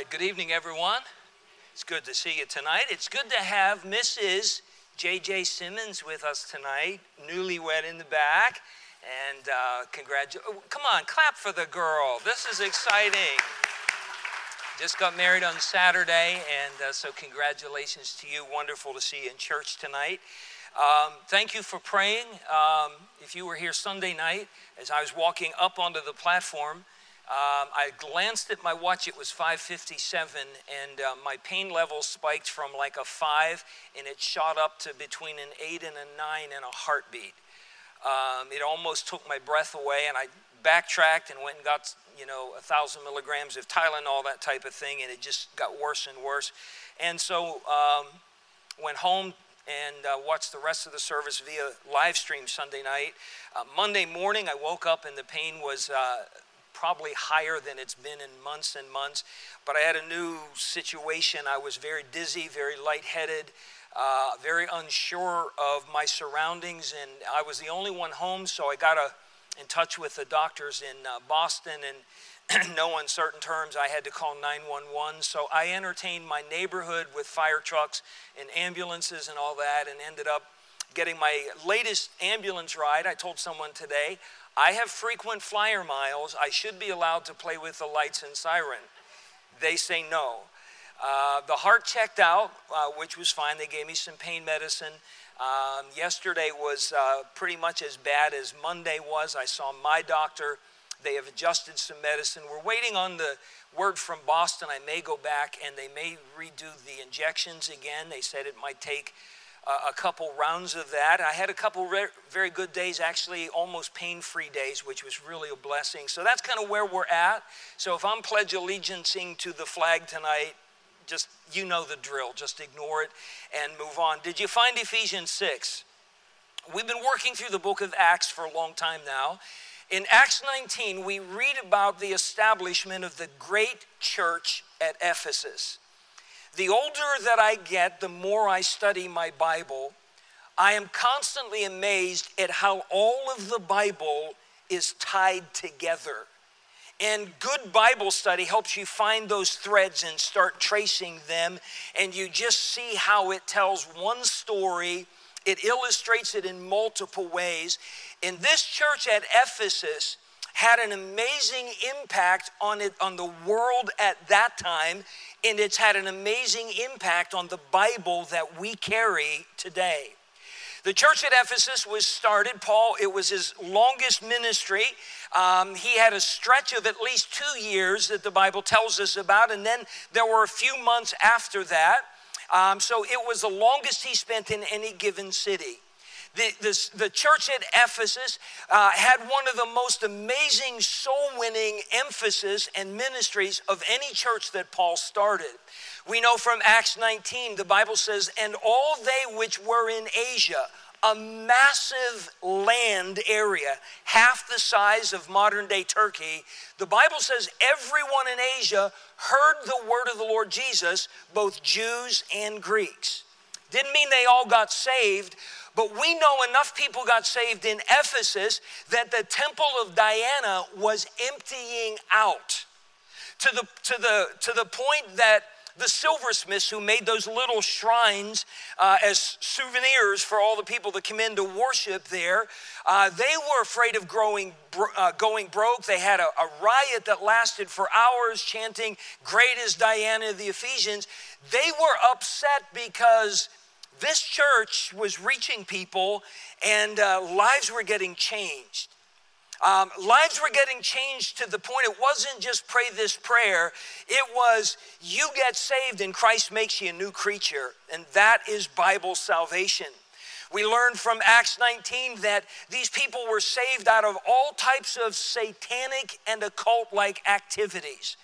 right, good evening, everyone. It's good to see you tonight. It's good to have Mrs. J.J. Simmons with us tonight, newlywed in the back. And uh, congratulations. Oh, come on, clap for the girl. This is exciting. Just got married on Saturday, and uh, so congratulations to you. Wonderful to see you in church tonight. Um, thank you for praying. Um, if you were here Sunday night, as I was walking up onto the platform, um, I glanced at my watch, it was 5.57, and uh, my pain level spiked from like a 5, and it shot up to between an 8 and a 9 in a heartbeat. Um, it almost took my breath away, and I backtracked and went and got, you know, a 1,000 milligrams of Tylenol, that type of thing, and it just got worse and worse. And so um, went home and uh, watched the rest of the service via live stream Sunday night. Uh, Monday morning, I woke up and the pain was uh, probably higher than it's been in months and months. But I had a new situation. I was very dizzy, very lightheaded, uh, very unsure of my surroundings, and I was the only one home, so I got a, in touch with the doctors in uh, Boston and no uncertain terms, I had to call 911. So I entertained my neighborhood with fire trucks and ambulances and all that, and ended up getting my latest ambulance ride. I told someone today I have frequent flyer miles. I should be allowed to play with the lights and siren. They say no. Uh, the heart checked out, uh, which was fine. They gave me some pain medicine. Um, yesterday was uh, pretty much as bad as Monday was. I saw my doctor. They have adjusted some medicine. We're waiting on the word from Boston. I may go back and they may redo the injections again. They said it might take a couple rounds of that. I had a couple re- very good days, actually almost pain free days, which was really a blessing. So that's kind of where we're at. So if I'm pledge allegiancing to the flag tonight, just you know the drill. Just ignore it and move on. Did you find Ephesians 6? We've been working through the book of Acts for a long time now. In Acts 19, we read about the establishment of the great church at Ephesus. The older that I get, the more I study my Bible, I am constantly amazed at how all of the Bible is tied together. And good Bible study helps you find those threads and start tracing them, and you just see how it tells one story. It illustrates it in multiple ways. And this church at Ephesus, had an amazing impact on it on the world at that time and it's had an amazing impact on the Bible that we carry today. The church at Ephesus was started, Paul, it was his longest ministry. Um, he had a stretch of at least two years that the Bible tells us about, and then there were a few months after that. Um, so it was the longest he spent in any given city. The, this, the church at Ephesus uh, had one of the most amazing soul winning emphasis and ministries of any church that Paul started. We know from Acts 19, the Bible says, And all they which were in Asia, a massive land area, half the size of modern day Turkey. The Bible says everyone in Asia heard the word of the Lord Jesus, both Jews and Greeks. Didn't mean they all got saved, but we know enough people got saved in Ephesus that the temple of Diana was emptying out to the, to the, to the point that the silversmiths who made those little shrines uh, as souvenirs for all the people that come in to worship there, uh, they were afraid of growing, uh, going broke. They had a, a riot that lasted for hours chanting, Great is Diana of the Ephesians. They were upset because this church was reaching people and uh, lives were getting changed. Um, lives were getting changed to the point it wasn't just pray this prayer, it was you get saved and Christ makes you a new creature. And that is Bible salvation. We learned from Acts 19 that these people were saved out of all types of satanic and occult like activities.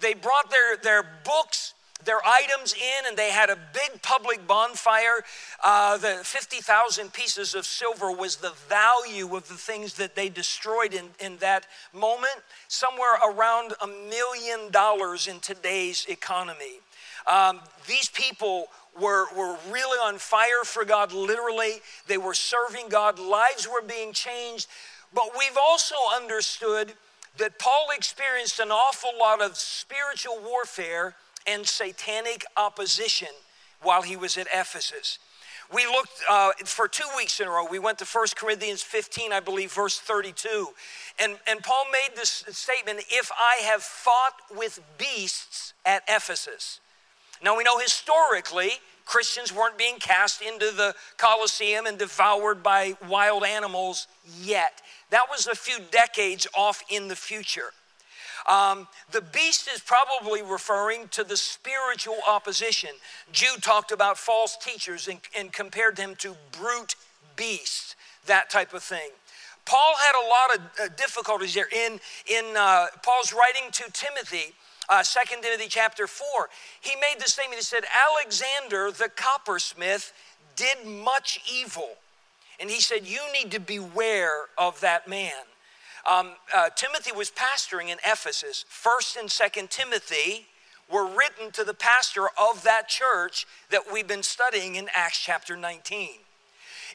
They brought their, their books their items in and they had a big public bonfire. Uh, the 50,000 pieces of silver was the value of the things that they destroyed in, in that moment, somewhere around a million dollars in today's economy. Um, these people were, were really on fire for God, literally. They were serving God, lives were being changed. But we've also understood that Paul experienced an awful lot of spiritual warfare and satanic opposition while he was at Ephesus. We looked uh, for two weeks in a row. We went to 1 Corinthians 15, I believe, verse 32. And, and Paul made this statement if I have fought with beasts at Ephesus. Now we know historically, Christians weren't being cast into the Colosseum and devoured by wild animals yet. That was a few decades off in the future. Um, the beast is probably referring to the spiritual opposition. Jude talked about false teachers and, and compared them to brute beasts, that type of thing. Paul had a lot of uh, difficulties there. In, in uh, Paul's writing to Timothy, uh, 2 Timothy chapter 4, he made the statement. He said, Alexander the coppersmith did much evil. And he said, You need to beware of that man. Um, uh, Timothy was pastoring in Ephesus. First and Second Timothy were written to the pastor of that church that we've been studying in Acts chapter 19.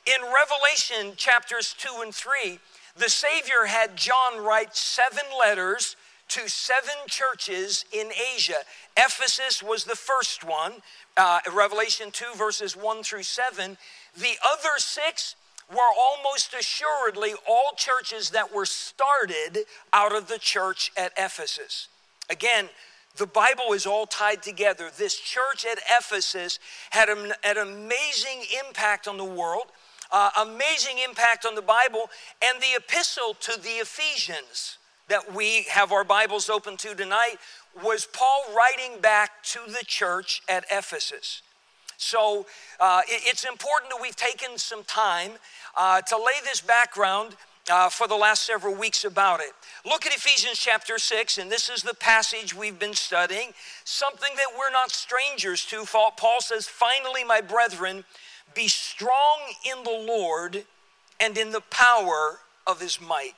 In Revelation chapters 2 and 3, the Savior had John write seven letters to seven churches in Asia. Ephesus was the first one, uh, Revelation 2, verses 1 through 7. The other six were almost assuredly all churches that were started out of the church at Ephesus. Again, the Bible is all tied together. This church at Ephesus had an, an amazing impact on the world, uh, amazing impact on the Bible, and the epistle to the Ephesians that we have our Bibles open to tonight was Paul writing back to the church at Ephesus. So uh, it, it's important that we've taken some time uh, to lay this background uh, for the last several weeks about it. Look at Ephesians chapter 6, and this is the passage we've been studying, something that we're not strangers to. Paul says, Finally, my brethren, be strong in the Lord and in the power of his might.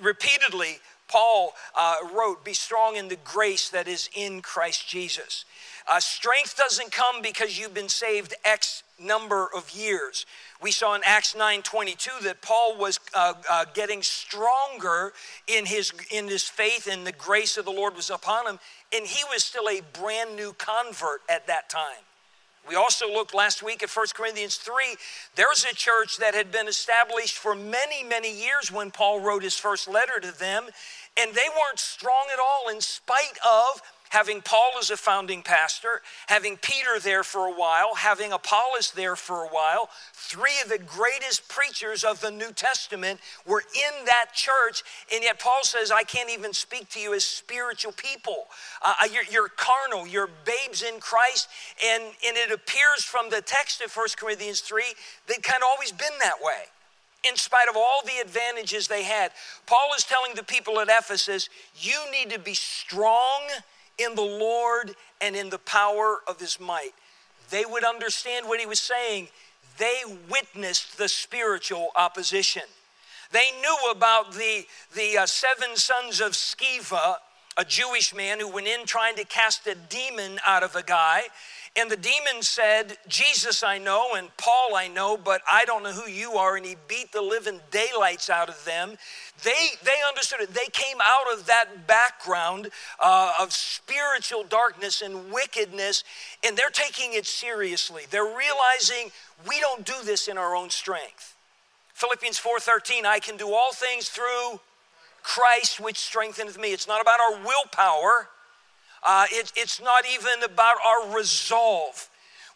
Repeatedly, Paul uh, wrote, Be strong in the grace that is in Christ Jesus. Uh, strength doesn't come because you've been saved X number of years. We saw in Acts 9:22 that Paul was uh, uh, getting stronger in his in his faith, and the grace of the Lord was upon him, and he was still a brand new convert at that time. We also looked last week at 1 Corinthians 3. There's a church that had been established for many, many years when Paul wrote his first letter to them, and they weren't strong at all in spite of having Paul as a founding pastor, having Peter there for a while, having Apollos there for a while, three of the greatest preachers of the New Testament were in that church, and yet Paul says, I can't even speak to you as spiritual people. Uh, uh you're, you're, carnal, you're babes in Christ, and, and it appears from the text of 1 Corinthians 3, they've kind of always been that way in spite of all the advantages they had. Paul is telling the people at Ephesus, you need to be strong in the Lord and in the power of his might. They would understand what he was saying. They witnessed the spiritual opposition. They knew about the, the uh, seven sons of Sceva, a Jewish man who went in trying to cast a demon out of a guy. And the demon said, Jesus I know and Paul I know, but I don't know who you are. And he beat the living daylights out of them. They, they understood it. They came out of that background uh, of spiritual darkness and wickedness, and they're taking it seriously. They're realizing we don't do this in our own strength. Philippians 4:13, I can do all things through Christ which strengtheneth me. It's not about our willpower. Uh, it, it's not even about our resolve.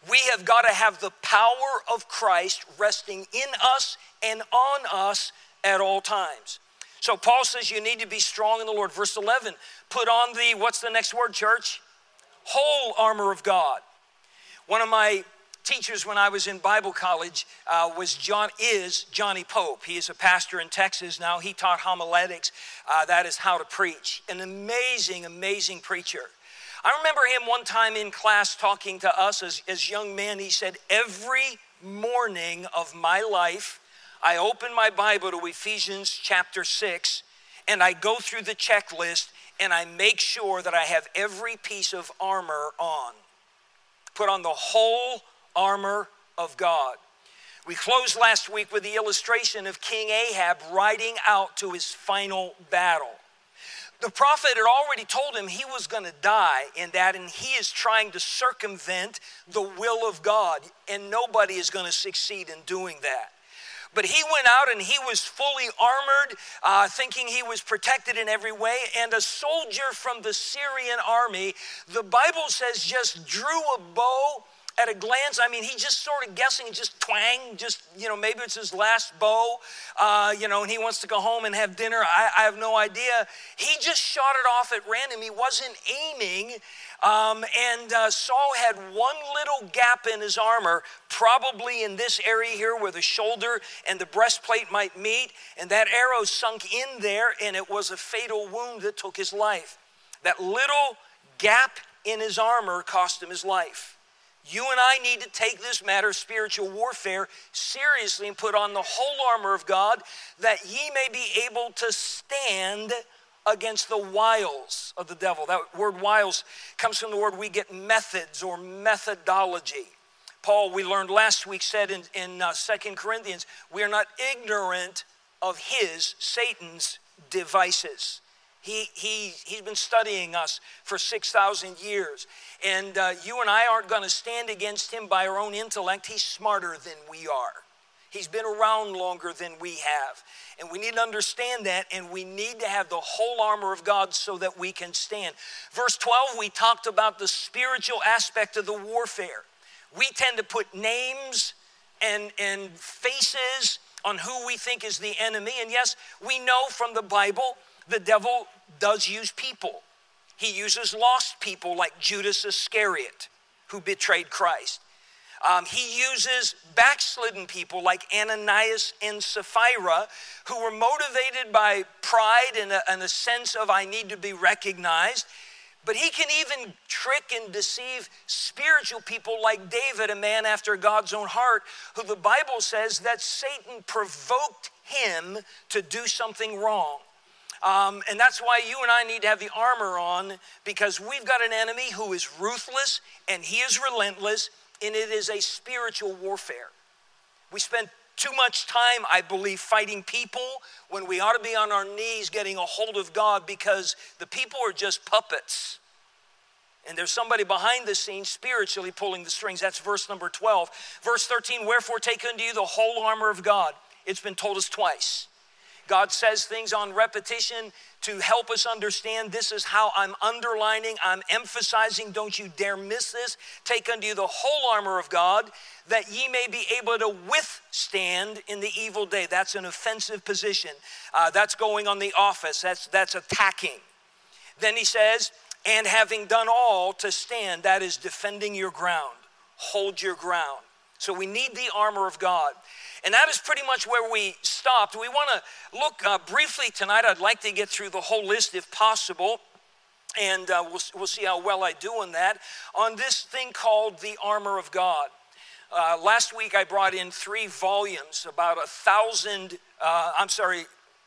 We have got to have the power of Christ resting in us and on us at all times. So Paul says you need to be strong in the Lord. Verse 11, put on the, what's the next word, church? Whole armor of God. One of my teachers when I was in Bible college uh, was John is Johnny Pope. He is a pastor in Texas now. He taught homiletics. Uh, that is how to preach. An amazing, amazing preacher. I remember him one time in class talking to us as, as young men. He said, Every morning of my life, I open my Bible to Ephesians chapter 6 and I go through the checklist and I make sure that I have every piece of armor on. Put on the whole armor of God. We closed last week with the illustration of King Ahab riding out to his final battle. The prophet had already told him he was going to die in that, and he is trying to circumvent the will of God, and nobody is going to succeed in doing that. But he went out and he was fully armored, uh, thinking he was protected in every way. And a soldier from the Syrian army, the Bible says, just drew a bow at a glance, I mean, he just sort of guessing, just twang, just, you know, maybe it's his last bow, uh, you know, and he wants to go home and have dinner. I, I, have no idea. He just shot it off at random. He wasn't aiming. Um, and uh, Saul had one little gap in his armor, probably in this area here where the shoulder and the breastplate might meet. And that arrow sunk in there, and it was a fatal wound that took his life. That little gap in his armor cost him his life. You and I need to take this matter of spiritual warfare seriously and put on the whole armor of God that ye may be able to stand against the wiles of the devil. That word wiles comes from the word we get methods or methodology. Paul, we learned last week, said in, in uh, 2 Corinthians, we are not ignorant of his, Satan's devices. He, he, he's been studying us for 6,000 years. And uh, you and I aren't going to stand against him by our own intellect. He's smarter than we are. He's been around longer than we have. And we need to understand that, and we need to have the whole armor of God so that we can stand. Verse 12, we talked about the spiritual aspect of the warfare. We tend to put names and, and faces on who we think is the enemy. And yes, we know from the Bible the devil does use people. He uses lost people like Judas Iscariot, who betrayed Christ. Um, he uses backslidden people like Ananias and Sapphira, who were motivated by pride and a, and a sense of, I need to be recognized. But he can even trick and deceive spiritual people like David, a man after God's own heart, who the Bible says that Satan provoked him to do something wrong. Um, and that's why you and I need to have the armor on because we've got an enemy who is ruthless and he is relentless, and it is a spiritual warfare. We spend too much time, I believe, fighting people when we ought to be on our knees getting a hold of God because the people are just puppets. And there's somebody behind the scenes spiritually pulling the strings. That's verse number 12. Verse 13, wherefore take unto you the whole armor of God. It's been told us twice. God says things on repetition to help us understand this is how I'm underlining, I'm emphasizing, don't you dare miss this. Take unto you the whole armor of God that ye may be able to withstand in the evil day. That's an offensive position. Uh, that's going on the office, that's, that's attacking. Then he says, and having done all to stand, that is defending your ground, hold your ground. So we need the armor of God. And that is pretty much where we stopped. We want to look uh, briefly tonight. I'd like to get through the whole list if possible. And uh, we'll, we'll see how well I do in that. On this thing called the armor of God. Uh, last week I brought in three volumes, about a thousand, uh, I'm sorry,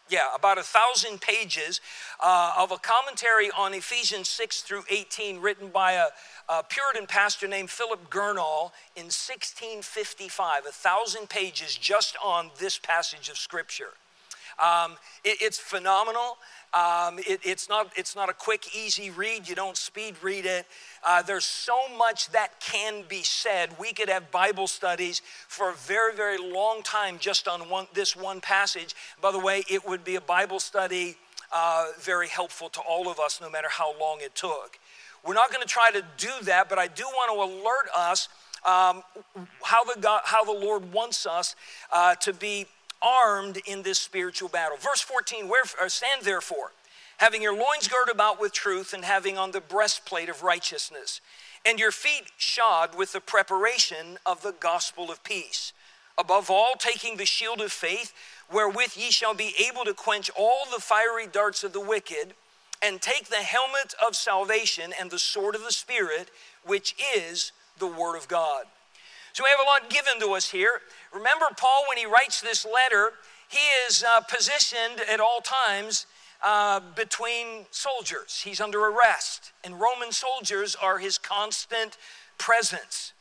yeah, about a thousand pages uh, of a commentary on Ephesians 6 through 18, written by a, a Puritan pastor named Philip Gurnall in 1655, a thousand pages just on this passage of Scripture. Um, it, it's phenomenal. Um, it, it's, not, it's not a quick, easy read. You don't speed read it. Uh, there's so much that can be said. We could have Bible studies for a very, very long time just on one, this one passage. By the way, it would be a Bible study uh, very helpful to all of us, no matter how long it took. We're not going to try to do that, but I do want to alert us um, how, the God, how the Lord wants us uh, to be armed in this spiritual battle. Verse 14, where, uh, stand therefore, having your loins girded about with truth and having on the breastplate of righteousness, and your feet shod with the preparation of the gospel of peace. Above all, taking the shield of faith, wherewith ye shall be able to quench all the fiery darts of the wicked and take the helmet of salvation and the sword of the Spirit, which is the Word of God. So we have a lot given to us here. Remember, Paul, when he writes this letter, he is uh, positioned at all times uh, between soldiers. He's under arrest, and Roman soldiers are his constant presence.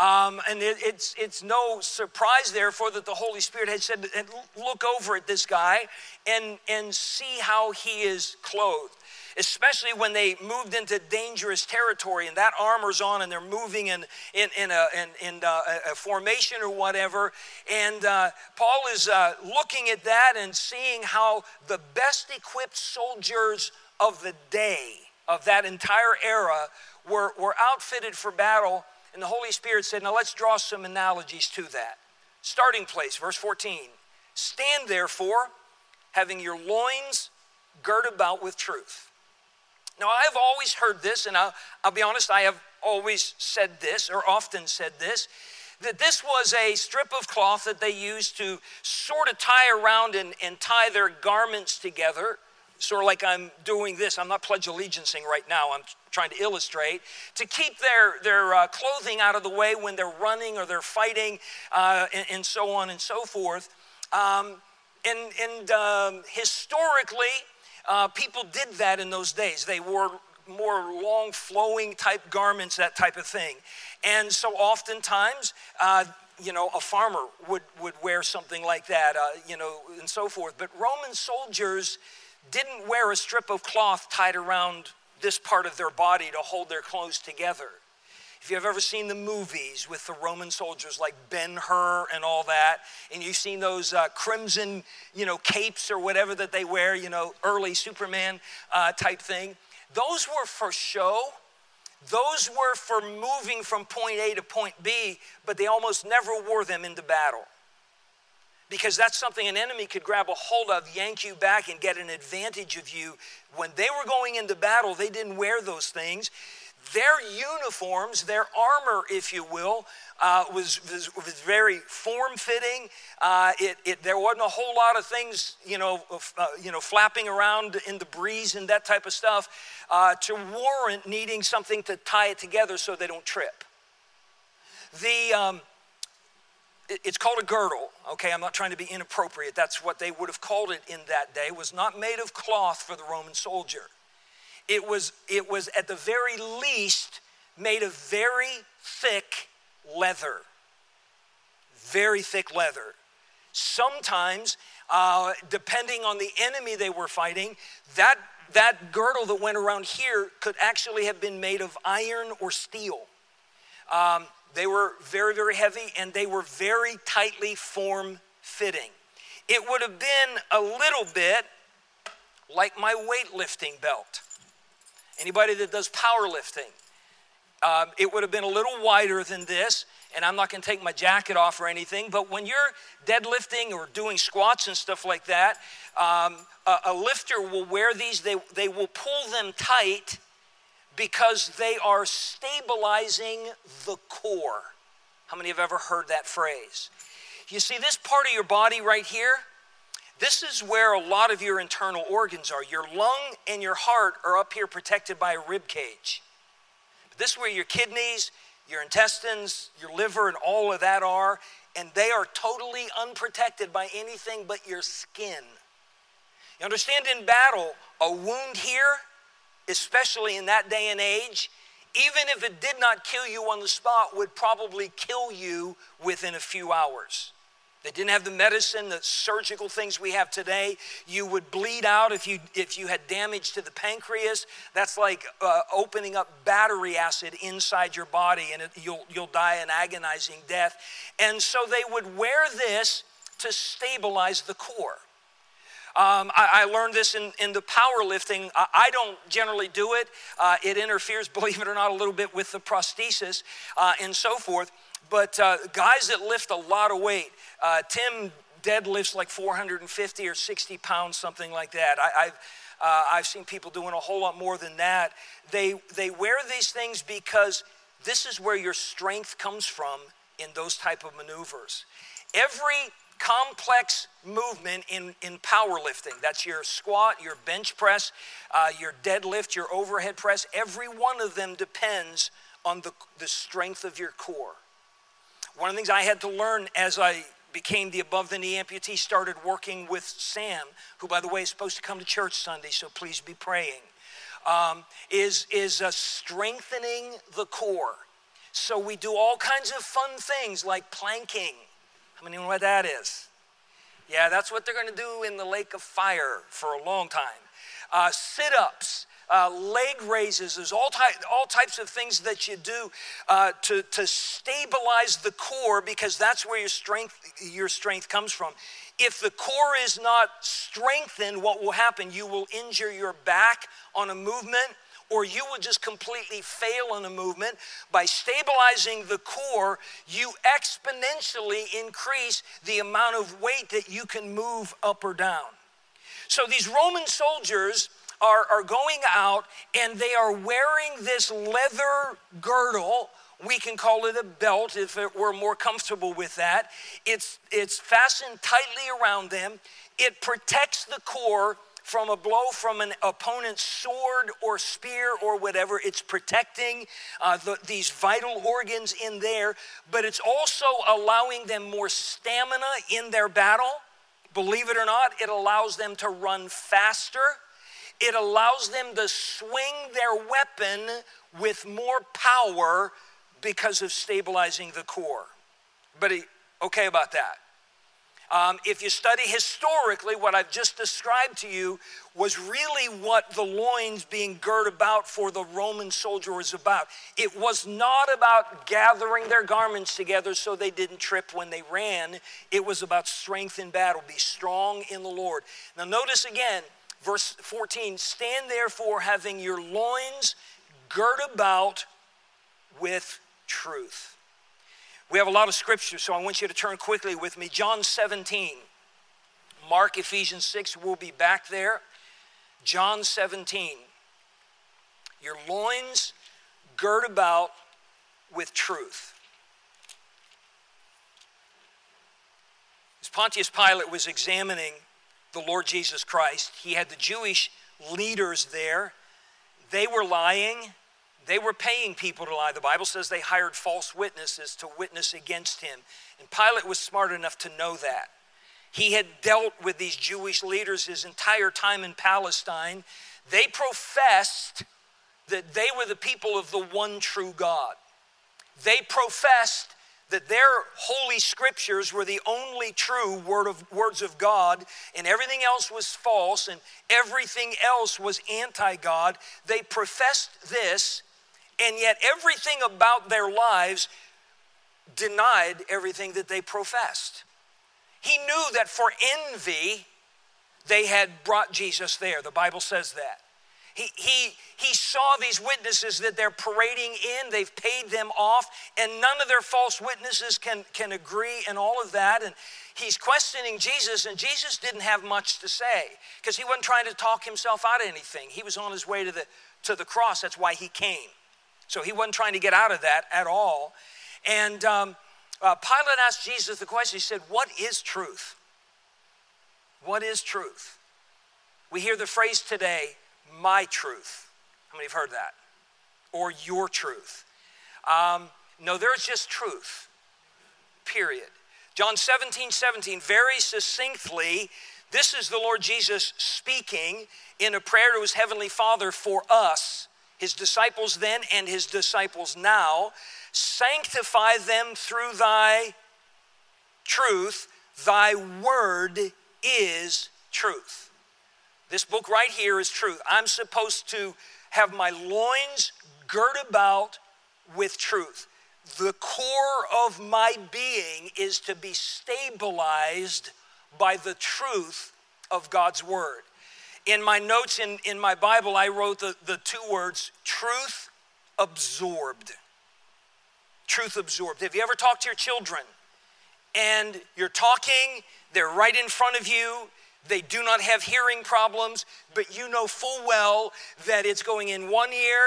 Um, and it, it's, it's no surprise, therefore, that the Holy Spirit had said, look over at this guy and, and see how he is clothed especially when they moved into dangerous territory and that armor's on and they're moving in, in, in, a, in, in uh, a, a formation or whatever. And uh, Paul is uh, looking at that and seeing how the best equipped soldiers of the day, of that entire era, were, were outfitted for battle. And the Holy Spirit said, Now let's draw some analogies to that. Starting place, verse 14. Stand therefore, having your loins girt about with truth now, I've always heard this, and I'll, I'll be honest, I have always said this, or often said this, that this was a strip of cloth that they used to sort of tie around and, and tie their garments together, sort of like I'm doing this. I'm not pledge allegiancing right now, I'm trying to illustrate, to keep their, their uh, clothing out of the way when they're running or they're fighting, uh, and, and, so on and so forth. Um, and and um, historically, uh, people did that in those days. They wore more long flowing type garments, that type of thing. And so oftentimes, uh, you know, a farmer would, would wear something like that, uh, you know, and so forth. But Roman soldiers didn't wear a strip of cloth tied around this part of their body to hold their clothes together. If you've ever seen the movies with the Roman soldiers like Ben Hur and all that, and you've seen those uh, crimson, you know, capes or whatever that they wear, you know, early Superman uh, type thing, those were for show. Those were for moving from point A to point B, but they almost never wore them into battle. Because that's something an enemy could grab a hold of, yank you back, and get an advantage of you. When they were going into battle, they didn't wear those things their uniforms, their armor, if you will, uh, was, was, was, very form fitting. Uh, it, it, there wasn't a whole lot of things, you know, uh, you know, flapping around in the breeze and that type of stuff uh, to warrant needing something to tie it together so they don't trip. The, um, it's called a girdle, okay? I'm not trying to be inappropriate. That's what they would have called it in that day. Was not made of cloth for the Roman soldier. It was, it was at the very least made of very thick leather. Very thick leather. Sometimes, uh, depending on the enemy they were fighting, that, that girdle that went around here could actually have been made of iron or steel. Um, they were very, very heavy and they were very tightly form fitting. It would have been a little bit like my weightlifting belt. Anybody that does powerlifting, um, it would have been a little wider than this, and I'm not going to take my jacket off or anything, but when you're deadlifting or doing squats and stuff like that, um, a, a lifter will wear these, they, they will pull them tight because they are stabilizing the core. How many have ever heard that phrase? You see, this part of your body right here, this is where a lot of your internal organs are. Your lung and your heart are up here protected by a rib cage. This is where your kidneys, your intestines, your liver, and all of that are, and they are totally unprotected by anything but your skin. You understand in battle, a wound here, especially in that day and age, even if it did not kill you on the spot, would probably kill you within a few hours. They didn't have the medicine, the surgical things we have today. You would bleed out if you if you had damage to the pancreas. That's like uh, opening up battery acid inside your body, and it, you'll you'll die an agonizing death. And so they would wear this to stabilize the core. Um, I, I, learned this in, in the powerlifting. I, I don't generally do it. Uh, it interferes, believe it or not, a little bit with the prosthesis uh, and so forth. But uh, guys that lift a lot of weight, uh, Tim deadlifts like 450 or 60 pounds, something like that. I, have uh, I've seen people doing a whole lot more than that. They, they wear these things because this is where your strength comes from in those type of maneuvers. Every complex movement in, in powerlifting. That's your squat, your bench press, uh, your deadlift, your overhead press. Every one of them depends on the, the strength of your core. One of the things I had to learn as I became the above the knee amputee, started working with Sam, who, by the way, is supposed to come to church Sunday, so please be praying, um, is, is uh, strengthening the core. So we do all kinds of fun things like planking. How many know what that is? Yeah, that's what they're going to do in the lake of fire for a long time. Uh, sit ups, uh, leg raises, there's all, ty- all types of things that you do uh, to, to stabilize the core because that's where your strength, your strength comes from. If the core is not strengthened, what will happen? You will injure your back on a movement or you will just completely fail in a movement. By stabilizing the core, you exponentially increase the amount of weight that you can move up or down. So these Roman soldiers are, are going out and they are wearing this leather girdle. We can call it a belt if it were more comfortable with that. It's, it's fastened tightly around them. It protects the core from a blow from an opponent's sword or spear or whatever. It's protecting uh, the, these vital organs in there, but it's also allowing them more stamina in their battle. Believe it or not, it allows them to run faster. It allows them to swing their weapon with more power because of stabilizing the core. But okay about that. Um, if you study historically, what I've just described to you was really what the loins being girt about for the Roman soldier was about. It was not about gathering their garments together so they didn't trip when they ran. It was about strength in battle. Be strong in the Lord. Now, notice again, verse 14 stand therefore having your loins girt about with truth. We have a lot of scripture, so I want you to turn quickly with me. John 17, Mark, Ephesians 6, we'll be back there. John 17. Your loins girt about with truth. As Pontius Pilate was examining the Lord Jesus Christ, he had the Jewish leaders there. They were lying, they were paying people to lie. The Bible says they hired false witnesses to witness against him. And Pilate was smart enough to know that. He had dealt with these Jewish leaders his entire time in Palestine. They professed that they were the people of the one true God. They professed that their holy scriptures were the only true word of, words of God, and everything else was false, and everything else was anti God. They professed this, and yet everything about their lives denied everything that they professed. He knew that for envy, they had brought Jesus there. The Bible says that. He, he, he saw these witnesses that they're parading in, they've paid them off, and none of their false witnesses can, can agree and all of that. And he's questioning Jesus, and Jesus didn't have much to say because he wasn't trying to talk himself out of anything. He was on his way to the, to the cross, that's why he came. So he wasn't trying to get out of that at all. And um, uh, Pilate asked Jesus the question he said, What is truth? What is truth? We hear the phrase today, my truth. How many have heard that? Or your truth. Um, no, there's just truth, period. John 17, 17, very succinctly, this is the Lord Jesus speaking in a prayer to his heavenly Father for us his disciples then and his disciples now. Sanctify them through thy truth. Thy word is truth. This book right here is truth. I'm supposed to have my loins girt about with truth. The core of my being is to be stabilized by the truth of God's word. In my notes in, in my Bible, I wrote the, the two words truth absorbed. Truth absorbed. Have you ever talked to your children and you're talking, they're right in front of you, they do not have hearing problems, but you know full well that it's going in one ear,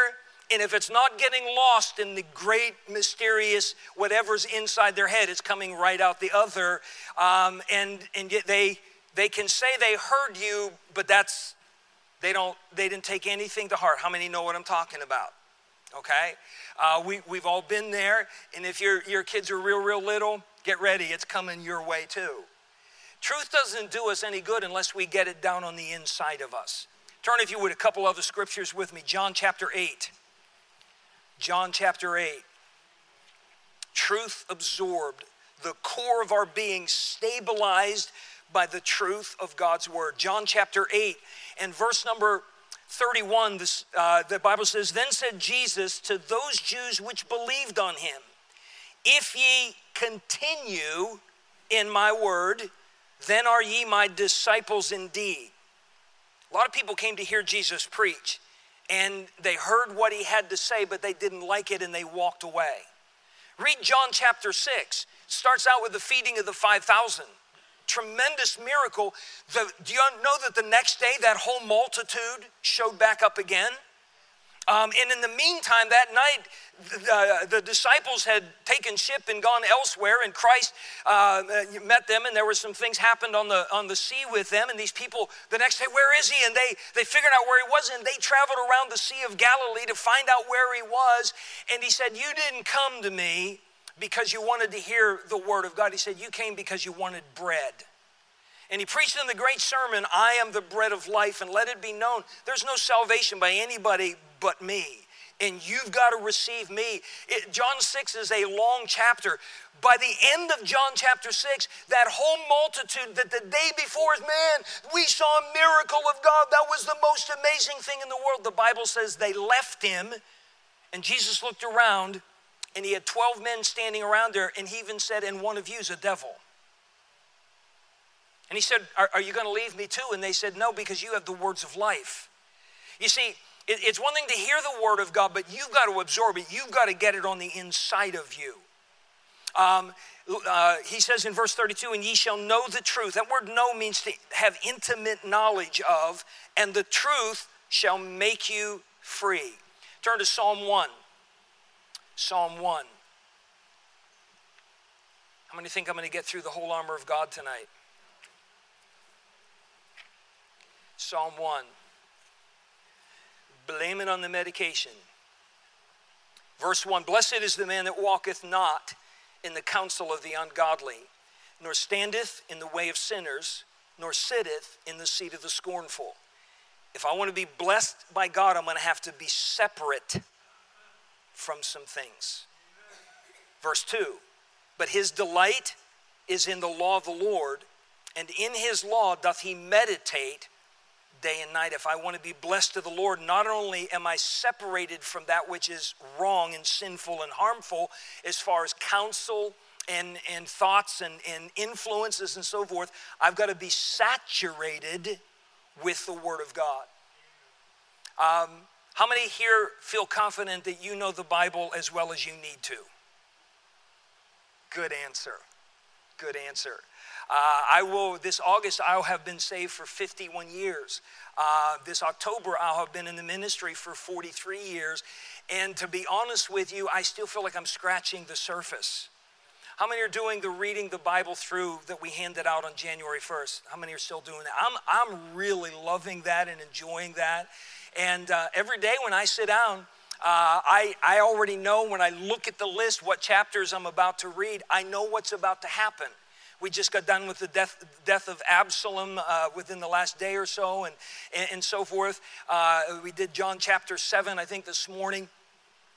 and if it's not getting lost in the great mysterious whatever's inside their head, it's coming right out the other. Um, and and yet they they can say they heard you, but that's they don't they didn't take anything to heart. How many know what I'm talking about? Okay, uh, we we've all been there, and if your your kids are real real little, get ready, it's coming your way too. Truth doesn't do us any good unless we get it down on the inside of us. Turn, if you would, a couple other scriptures with me. John chapter 8. John chapter 8. truth absorbed, the core of our being stabilized by the truth of God's word. John chapter 8 and verse number 31, this, uh, the Bible says, Then said Jesus to those Jews which believed on him, If ye continue in my word, then are ye my disciples indeed. A lot of people came to hear Jesus preach, and they heard what he had to say, but they didn't like it and they walked away. Read John chapter 6. starts out with the feeding of the 5,000. Tremendous miracle. The, do you know that the next day that whole multitude showed back up again? Um, and in the meantime, that night, the, the, disciples had taken ship and gone elsewhere, and Christ uh, met them, and there were some things happened on the on the sea with them. And these people, the next day, where is he? And they they figured out where he was, and they traveled around the Sea of Galilee to find out where he was. And he said, "You didn't come to me because you wanted to hear the word of God. He said, You came because you wanted bread." And he preached in the great sermon, I am the bread of life, and let it be known there's no salvation by anybody but me. And you've got to receive me. It, John 6 is a long chapter. By the end of John chapter 6, that whole multitude that the day before, man, we saw a miracle of God. That was the most amazing thing in the world. The Bible says they left him, and Jesus looked around, and he had 12 men standing around there, and he even said, And one of you is a devil. And he said, Are, are you going to leave me too? And they said, No, because you have the words of life. You see, it, it's one thing to hear the word of God, but you've got to absorb it. You've got to get it on the inside of you. Um, uh, he says in verse 32, and ye shall know the truth. That word know means to have intimate knowledge of, and the truth shall make you free. Turn to Psalm 1. Psalm 1. How many think I'm going to get through the whole armor of God tonight? Psalm 1. Blame it on the medication. Verse 1 Blessed is the man that walketh not in the counsel of the ungodly, nor standeth in the way of sinners, nor sitteth in the seat of the scornful. If I want to be blessed by God, I'm going to have to be separate from some things. Verse 2 But his delight is in the law of the Lord, and in his law doth he meditate day and night. If I want to be blessed to the Lord, not only am I separated from that which is wrong and sinful and harmful as far as counsel and, and thoughts and, and influences and so forth, I've got to be saturated with the Word of God. Um, how many here feel confident that you know the Bible as well as you need to? Good answer. Good answer. Uh, I will, this August, I'll have been saved for 51 years. Uh, this October, I'll have been in the ministry for 43 years. And to be honest with you, I still feel like I'm scratching the surface. How many are doing the reading the Bible through that we handed out on January 1st? How many are still doing that? I'm, I'm really loving that and enjoying that. And uh, every day when I sit down, uh, I, I already know when I look at the list what chapters I'm about to read, I know what's about to happen. We just got done with the death, death of Absalom uh, within the last day or so, and, and, and so forth. Uh, we did John chapter 7, I think, this morning.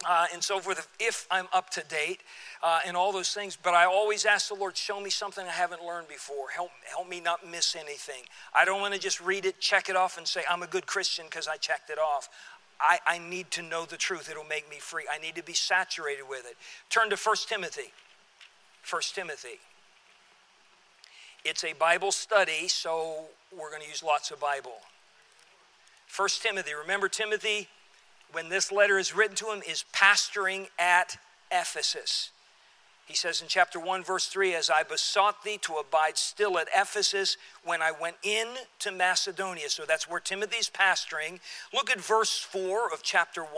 Uh, and so forth, if I'm up to date uh, and all those things. But I always ask the Lord, show me something I haven't learned before. Help, help me not miss anything. I don't want to just read it, check it off, and say, I'm a good Christian because I checked it off. I, I need to know the truth. It'll make me free. I need to be saturated with it. Turn to 1 Timothy. 1 Timothy. It's a Bible study, so we're going to use lots of Bible. First Timothy, remember Timothy, when this letter is written to him, is pastoring at Ephesus. He says in chapter 1, verse 3 As I besought thee to abide still at Ephesus when I went in to Macedonia. So that's where Timothy's pastoring. Look at verse 4 of chapter 1.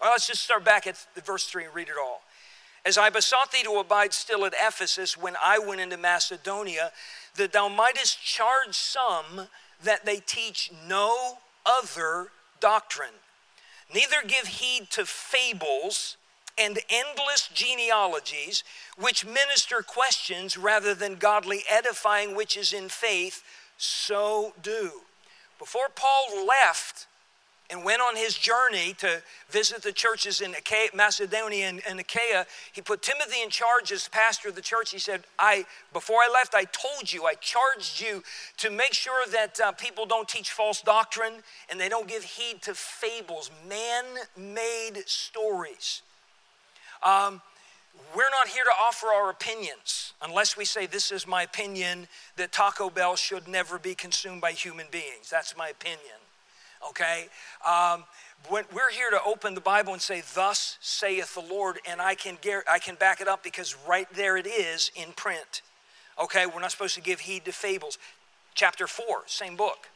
Well, let's just start back at verse 3 and read it all. As I besought thee to abide still at Ephesus when I went into Macedonia, that thou mightest charge some that they teach no other doctrine, neither give heed to fables and endless genealogies, which minister questions rather than godly edifying, which is in faith, so do. Before Paul left and went on his journey to visit the churches in Achaia, Macedonia and, and Achaia, he put Timothy in charge as pastor of the church. He said, I, before I left, I told you, I charged you to make sure that uh, people don't teach false doctrine and they don't give heed to fables, man made stories. Um, we're not here to offer our opinions unless we say, This is my opinion that Taco Bell should never be consumed by human beings. That's my opinion okay? Um, when we're here to open the Bible and say, Thus saith the Lord, and I can, I can back it up because right there it is in print. Okay, we're not supposed to give heed to fables. Chapter 4, same book.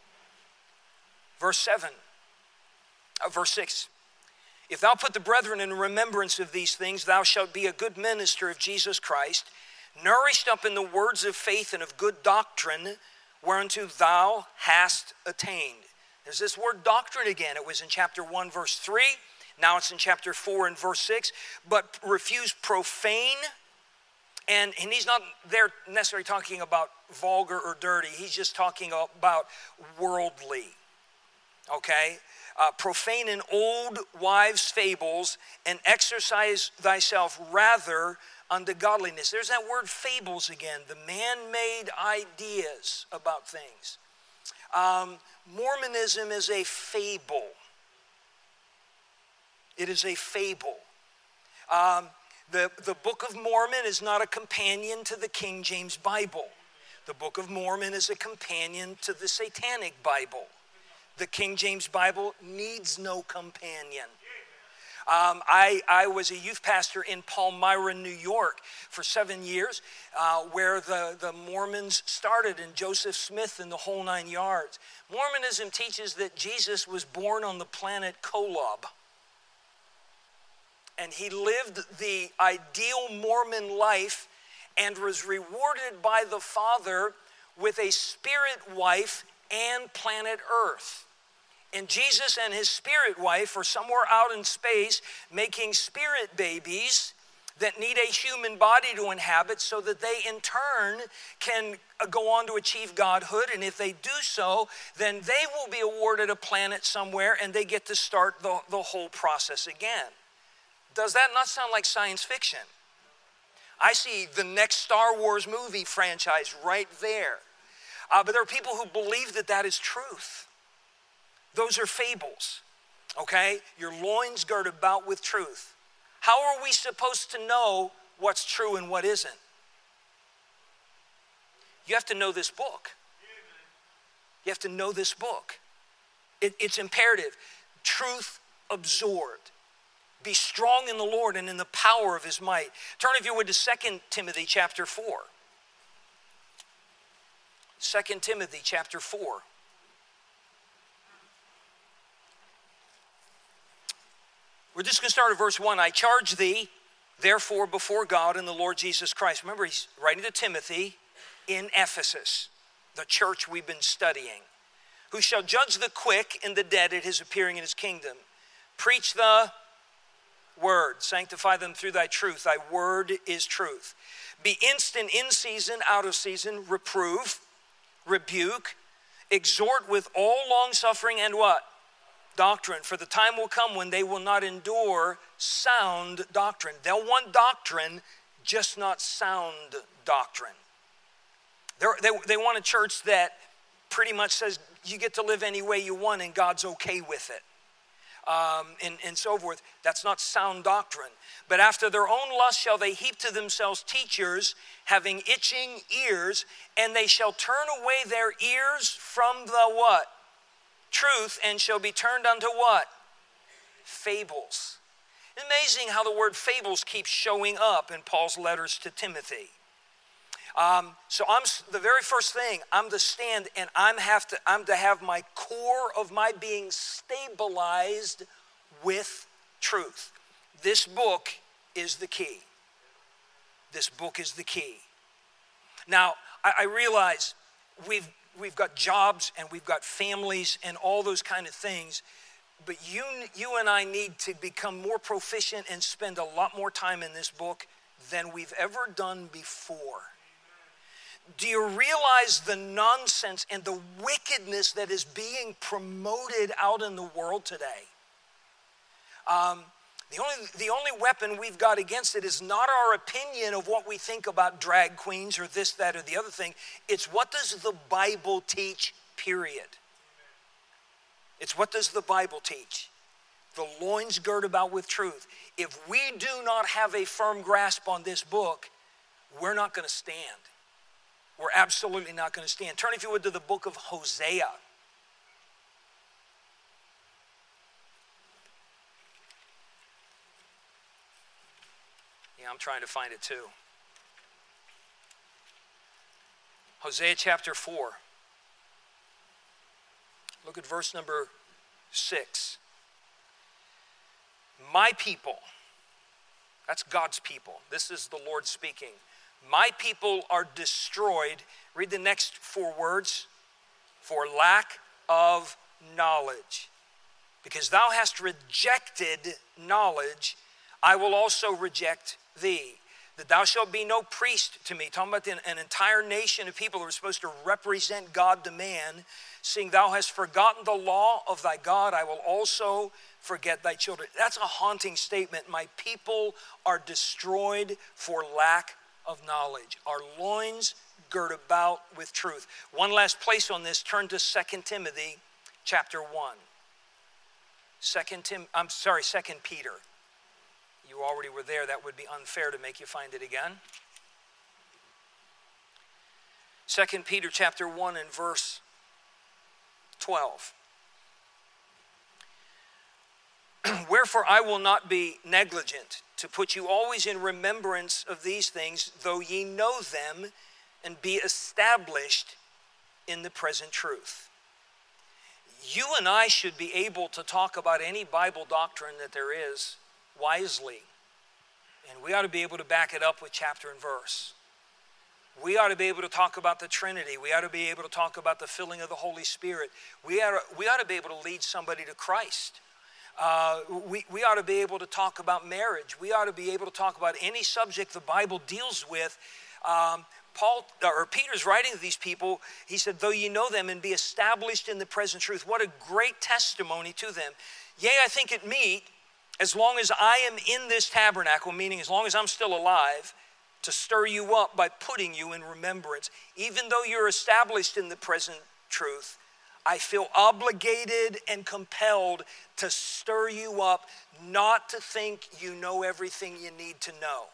Verse 7, uh, verse 6. If thou put the brethren in remembrance of these things, thou shalt be a good minister of Jesus Christ, nourished up in the words of faith and of good doctrine, whereunto thou hast attained. There's this word doctrine again. It was in chapter 1, verse 3. Now it's in chapter 4 and verse 6. But refuse profane. And, and he's not there necessarily talking about vulgar or dirty. He's just talking about worldly. Okay? Uh, profane and old wives' fables and exercise thyself rather unto godliness. There's that word fables again, the man made ideas about things. Um, Mormonism is a fable. It is a fable. Um, the, the Book of Mormon is not a companion to the King James Bible. The Book of Mormon is a companion to the Satanic Bible. The King James Bible needs no companion. Um, I, I was a youth pastor in Palmyra, New York for seven years, uh, where the, the Mormons started, and Joseph Smith and the whole nine yards. Mormonism teaches that Jesus was born on the planet Kolob. And he lived the ideal Mormon life and was rewarded by the Father with a spirit wife and planet Earth. And Jesus and his spirit wife are somewhere out in space making spirit babies that need a human body to inhabit so that they in turn can uh, go on to achieve godhood. And if they do so, then they will be awarded a planet somewhere and they get to start the, the whole process again. Does that not sound like science fiction? I see the next Star Wars movie franchise right there. Uh, but there are people who believe that that is truth. Those are fables, okay? Your loins girt about with truth. How are we supposed to know what's true and what isn't? You have to know this book. You have to know this book. It, it's imperative. Truth absorbed. Be strong in the Lord and in the power of his might. Turn, if you would, to 2 Timothy chapter 4. 2 Timothy chapter 4. We're just going to start at verse 1. I charge thee, therefore, before God and the Lord Jesus Christ. Remember, he's writing to Timothy in Ephesus, the church we've been studying, who shall judge the quick and the dead at his appearing in his kingdom. Preach the word, sanctify them through thy truth. Thy word is truth. Be instant in season, out of season, reprove, rebuke, exhort with all long suffering and what? Doctrine, for the time will come when they will not endure sound doctrine. They'll want doctrine, just not sound doctrine. They're, they they want a church that pretty much says you get to live any way you want and God's okay with it. Um, and, and so forth. That's not sound doctrine. But after their own lust shall they heap to themselves teachers having itching ears, and they shall turn away their ears from the what? Truth and shall be turned unto what? Fables. Amazing how the word fables keeps showing up in Paul's letters to Timothy. Um, so I'm the very first thing I'm to stand and I'm have to I'm to have my core of my being stabilized with truth. This book is the key. This book is the key. Now I, I realize we've we've got jobs and we've got families and all those kind of things. But you, you and I need to become more proficient and spend a lot more time in this book than we've ever done before. do you realize the nonsense and the wickedness that is being promoted out in the world today? Um, the only, the only weapon we've got against it is not our opinion of what we think about drag queens or this, that, or the other thing. It's what does the Bible teach, period. It's what does the Bible teach? The loins girt about with truth. If we do not have a firm grasp on this book, we're not going to stand. We're absolutely not going to stand. Turn, if you would, to the book of Hosea. Yeah, I'm trying to find it too. Hosea chapter 4. Look at verse number 6. My people, that's God's people. This is the Lord speaking. My people are destroyed. Read the next four words for lack of knowledge. Because thou hast rejected knowledge, I will also reject thee. That thou shalt be no priest to me. Talking about an entire nation of people who are supposed to represent God to man. Seeing thou hast forgotten the law of thy God, I will also forget thy children. That's a haunting statement. My people are destroyed for lack of knowledge. Our loins girt about with truth. One last place on this, turn to 2 Timothy chapter 1. 2 Tim, I'm sorry, 2 Peter. You already were there. That would be unfair to make you find it again. 2 Peter chapter 1 and verse 12. Wherefore I will not be negligent to put you always in remembrance of these things, though ye know them and be established in the present truth. You and I should be able to talk about any Bible doctrine that there is wisely. And we ought to be able to back it up with chapter and verse. We ought to be able to talk about the Trinity. We ought to be able to talk about the filling of the Holy Spirit. We ought to, we ought to be able to lead somebody to Christ. Uh, we, we ought to be able to talk about marriage. We ought to be able to talk about any subject the Bible deals with. Um, Paul or Peter's writing to these people, he said, Though you know them and be established in the present truth. What a great testimony to them. Yea, I think it meet, as long as I am in this tabernacle, meaning as long as I'm still alive, to stir you up by putting you in remembrance. Even though you're established in the present truth, I feel obligated and compelled to stir you up, not to think you know everything you need to know,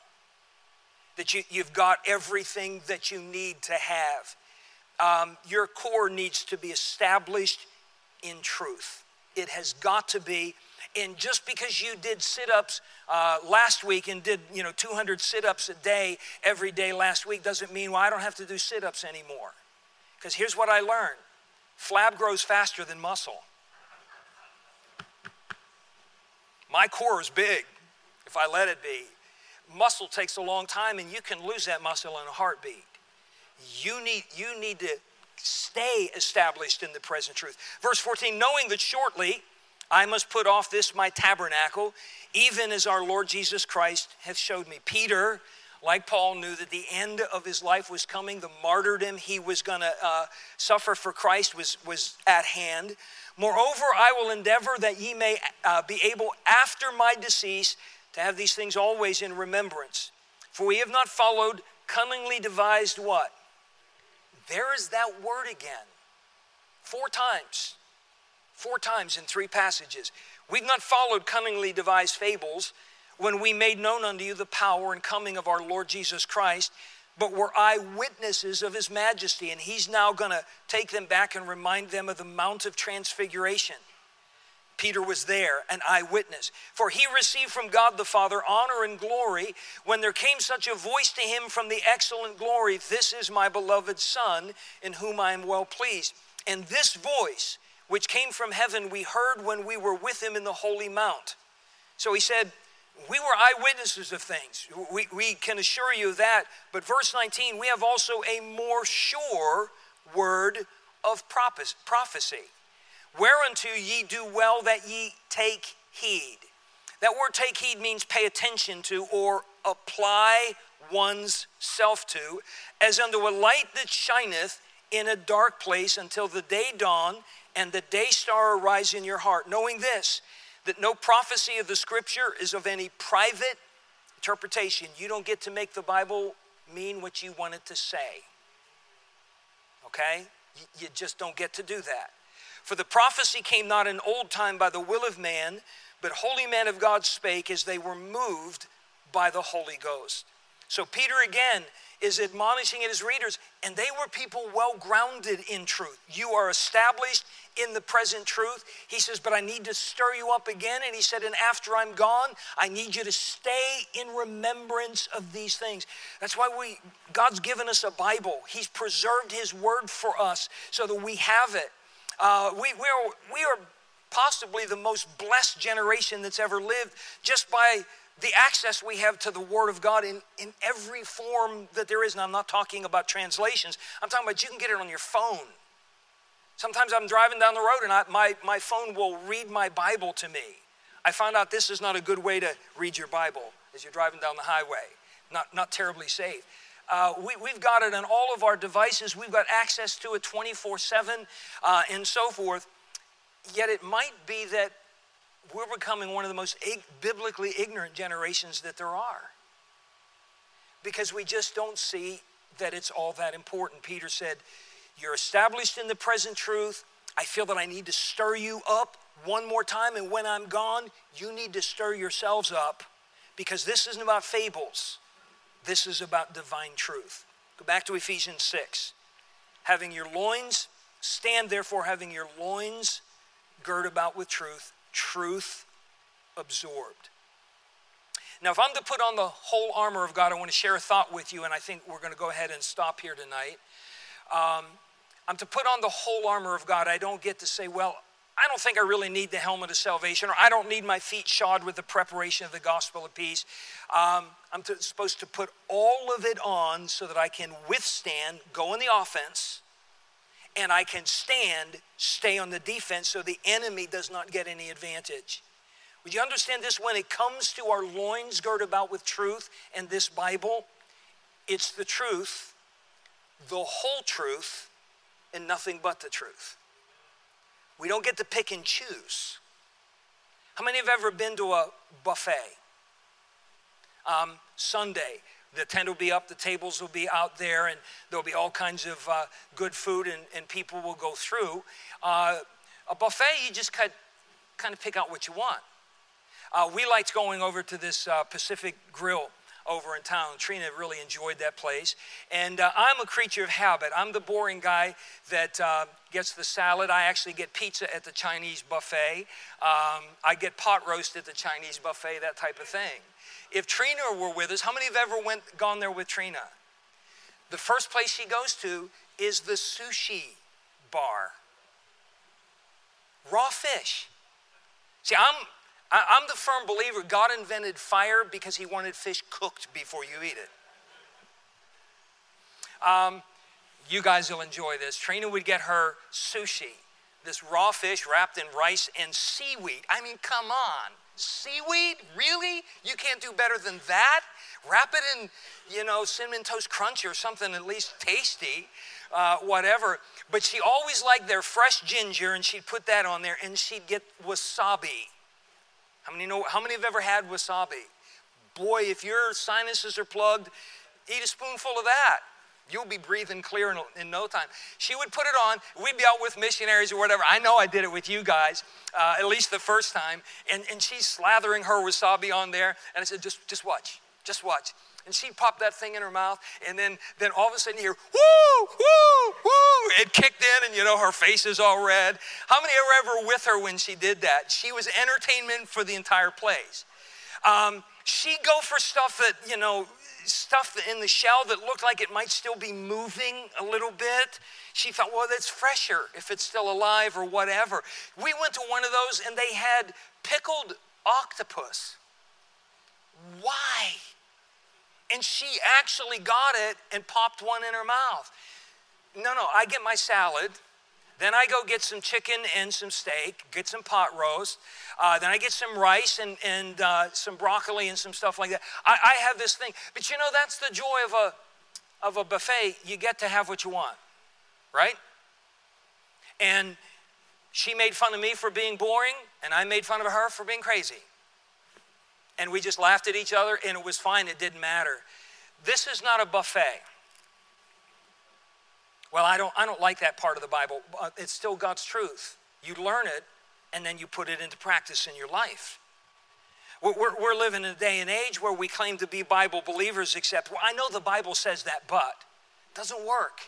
that you, have got everything that you need to have. Um, your core needs to be established in truth. It has got to be. And just because you did sit-ups uh, last week and did you know 200 sit-ups a day every day last week doesn't mean well I don't have to do sit-ups anymore. Because here's what I learned: flab grows faster than muscle. My core is big if I let it be. Muscle takes a long time and you can lose that muscle in a heartbeat. You need, you need to stay established in the present truth. Verse 14, knowing that shortly I must put off this my tabernacle, even as our Lord Jesus Christ hath showed me. Peter, like Paul, knew that the end of his life was coming. The martyrdom he was going to uh, suffer for Christ was, was at hand. Moreover, I will endeavor that ye may uh, be able after my decease to have these things always in remembrance. For we have not followed cunningly devised what? There is that word again. Four times. Four times in three passages. We've not followed cunningly devised fables when we made known unto you the power and coming of our Lord Jesus Christ, but were eyewitnesses of his majesty. And he's now going to take them back and remind them of the Mount of Transfiguration. Peter was there, an eyewitness. For he received from God the Father honor and glory when there came such a voice to him from the excellent glory This is my beloved Son, in whom I am well pleased. And this voice, which came from heaven, we heard when we were with him in the holy mount. So he said, we were eyewitnesses of things. We, we can assure you that. But verse 19, we have also a more sure word of prophecy. Whereunto ye do well that ye take heed. That word take heed means pay attention to or apply one's self to, as unto a light that shineth in a dark place until the day dawn and the day star arise in your heart, knowing this, that no prophecy of the scripture is of any private interpretation. You don't get to make the Bible mean what you want it to say. Okay? You just don't get to do that. For the prophecy came not in old time by the will of man, but holy men of God spake as they were moved by the Holy Ghost. So Peter again is admonishing his readers, and they were people well grounded in truth. You are established in the present truth. He says, But I need to stir you up again. And he said, And after I'm gone, I need you to stay in remembrance of these things. That's why we God's given us a Bible. He's preserved his word for us so that we have it. Uh, we, we, are, we are possibly the most blessed generation that's ever lived just by the access we have to the Word of God in, in every form that there is. And I'm not talking about translations, I'm talking about you can get it on your phone. Sometimes I'm driving down the road and I, my, my phone will read my Bible to me. I found out this is not a good way to read your Bible as you're driving down the highway, not, not terribly safe. Uh, we, have got it on all of our devices. We've got access to it 24 7 uh, and so forth. Yet it might be that we're becoming one of the most biblically ignorant generations that there are because we just don't see that it's all that important. Peter said, You're established in the present truth. I feel that I need to stir you up one more time, and when I'm gone, you need to stir yourselves up because this isn't about fables, this is about divine truth. Go back to Ephesians 6. Having your loins, stand therefore, having your loins girt about with truth truth absorbed. Now, if I'm to put on the whole armor of God, I want to share a thought with you, and I think we're going to go ahead and stop here tonight. Um, I'm to put on the whole armor of God. I don't get to say, well, I don't think I really need the helmet of salvation, or I don't need my feet shod with the preparation of the gospel of peace. Um, I'm to, supposed to put all of it on so that I can withstand, go in the offense, and I can stand, stay on the defense so the enemy does not get any advantage. Would you understand this? When it comes to our loins girt about with truth and this Bible, it's the truth, the whole truth, and nothing but the truth. We don't get to pick and choose. How many have ever been to a buffet? Um, Sunday, the tent will be up, the tables will be out there, and there'll be all kinds of uh, good food, and, and people will go through. Uh, a buffet, you just kind kind of pick out what you want. Uh, we liked going over to this uh, Pacific Grill over in town. Trina really enjoyed that place. And uh, I'm a creature of habit. I'm the boring guy that uh, gets the salad. I actually get pizza at the Chinese buffet. Um, I get pot roast at the Chinese buffet, that type of thing. If Trina were with us, how many have ever went gone there with Trina? The first place she goes to is the sushi bar. Raw fish. See, I'm I'm the firm believer God invented fire because he wanted fish cooked before you eat it. Um, you guys will enjoy this. Trina would get her sushi, this raw fish wrapped in rice and seaweed. I mean, come on. Seaweed? Really? You can't do better than that? Wrap it in, you know, cinnamon toast crunch or something at least tasty, uh, whatever. But she always liked their fresh ginger and she'd put that on there and she'd get wasabi. How many know how many have ever had wasabi? Boy, if your sinuses are plugged, eat a spoonful of that. You'll be breathing clear in, in, no time. She would put it on. We'd be out with missionaries or whatever. I know I did it with you guys, uh, at least the first time. And, and she's slathering her wasabi on there. And I said, just, just watch, just watch. And she'd pop that thing in her mouth. And then, then all of a sudden you hear, whoo, whoo, whoo. It kicked in and you know her face is all red. How many were ever with her when she did that? She was entertainment for the entire place. Um, she'd go for stuff that, you know, stuff in the shell that looked like it might still be moving a little bit. She thought, well, that's fresher if it's still alive or whatever. We went to one of those and they had pickled octopus. Why? And she actually got it and popped one in her mouth. No, no, I get my salad. Then I go get some chicken and some steak, get some pot roast. Uh, then I get some rice and, and uh, some broccoli and some stuff like that. I, I have this thing. But you know, that's the joy of a, of a buffet. You get to have what you want, right? And she made fun of me for being boring, and I made fun of her for being crazy. And we just laughed at each other, and it was fine. It didn't matter. This is not a buffet. Well, I don't, I don't like that part of the Bible. It's still God's truth. You learn it, and then you put it into practice in your life. We're, we're, living in a day and age where we claim to be Bible believers, except well, I know the Bible says that, but it doesn't work.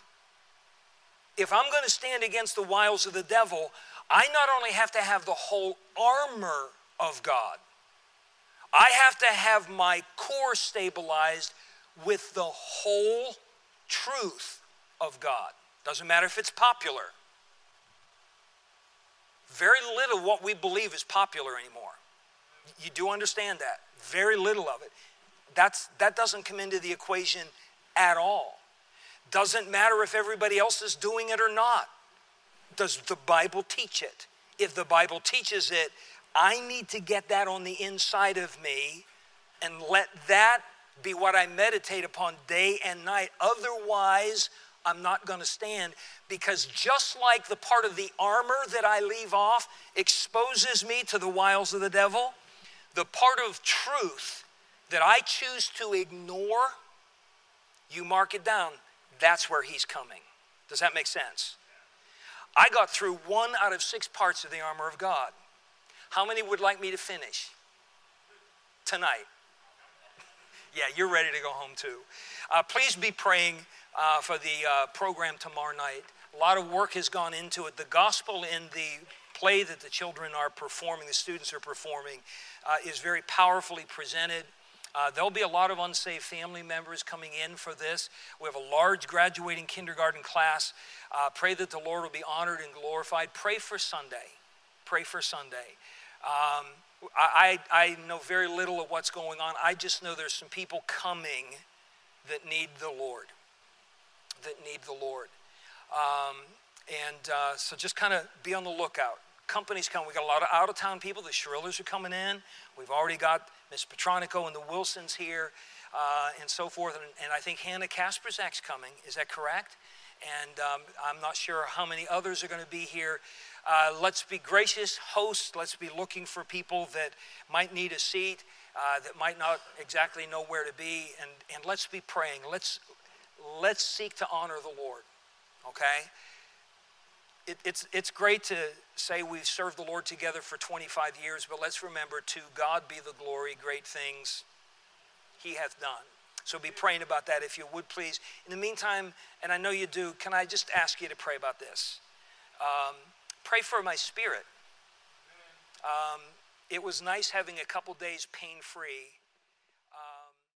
If I'm going to stand against the wiles of the devil, I not only have to have the whole armor of God, I have to have my core stabilized with the whole truth of God. Doesn't matter if it's popular. Very little what we believe is popular anymore. You do understand that. Very little of it. That's, that doesn't come into the equation at all. Doesn't matter if everybody else is doing it or not. Does the Bible teach it? If the Bible teaches it, I need to get that on the inside of me and let that be what I meditate upon day and night. Otherwise, I'm not going to stand because just like the part of the armor that I leave off exposes me to the wiles of the devil, the part of truth that I choose to ignore, you mark it down, that's where he's coming. Does that make sense? I got through one out of six parts of the armor of God. How many would like me to finish tonight? Yeah, you're ready to go home too. Uh, please be praying uh, for the uh, program tomorrow night. A lot of work has gone into it. The gospel in the play that the children are performing, the students are performing, uh, is very powerfully presented. Uh, there'll be a lot of unsaved family members coming in for this. We have a large graduating kindergarten class. Uh, pray that the Lord will be honored and glorified. Pray for Sunday. Pray for Sunday. Um, I, I know very little of what's going on. I just know there's some people coming that need the Lord that need the Lord. Um, and uh, so just kind of be on the lookout. Companies come. We got a lot of out of town people. The Shrillers are coming in. We've already got Miss Petronico and the Wilsons here uh, and so forth. And, and, I think Hannah Kasperzak's coming. Is that correct? And um, I'm not sure how many others are going to be here. Uh, let's be gracious hosts. Let's be looking for people that might need a seat, uh, that might not exactly know where to be, and, and let's be praying. Let's let's seek to honor the Lord, okay? It, it's, it's great to say we've served the Lord together for 25 years, but let's remember to God be the glory, great things He hath done. So be praying about that if you would please. In the meantime, and I know you do, can I just ask you to pray about this? Um, pray for my spirit. Um, it was nice having a couple days pain free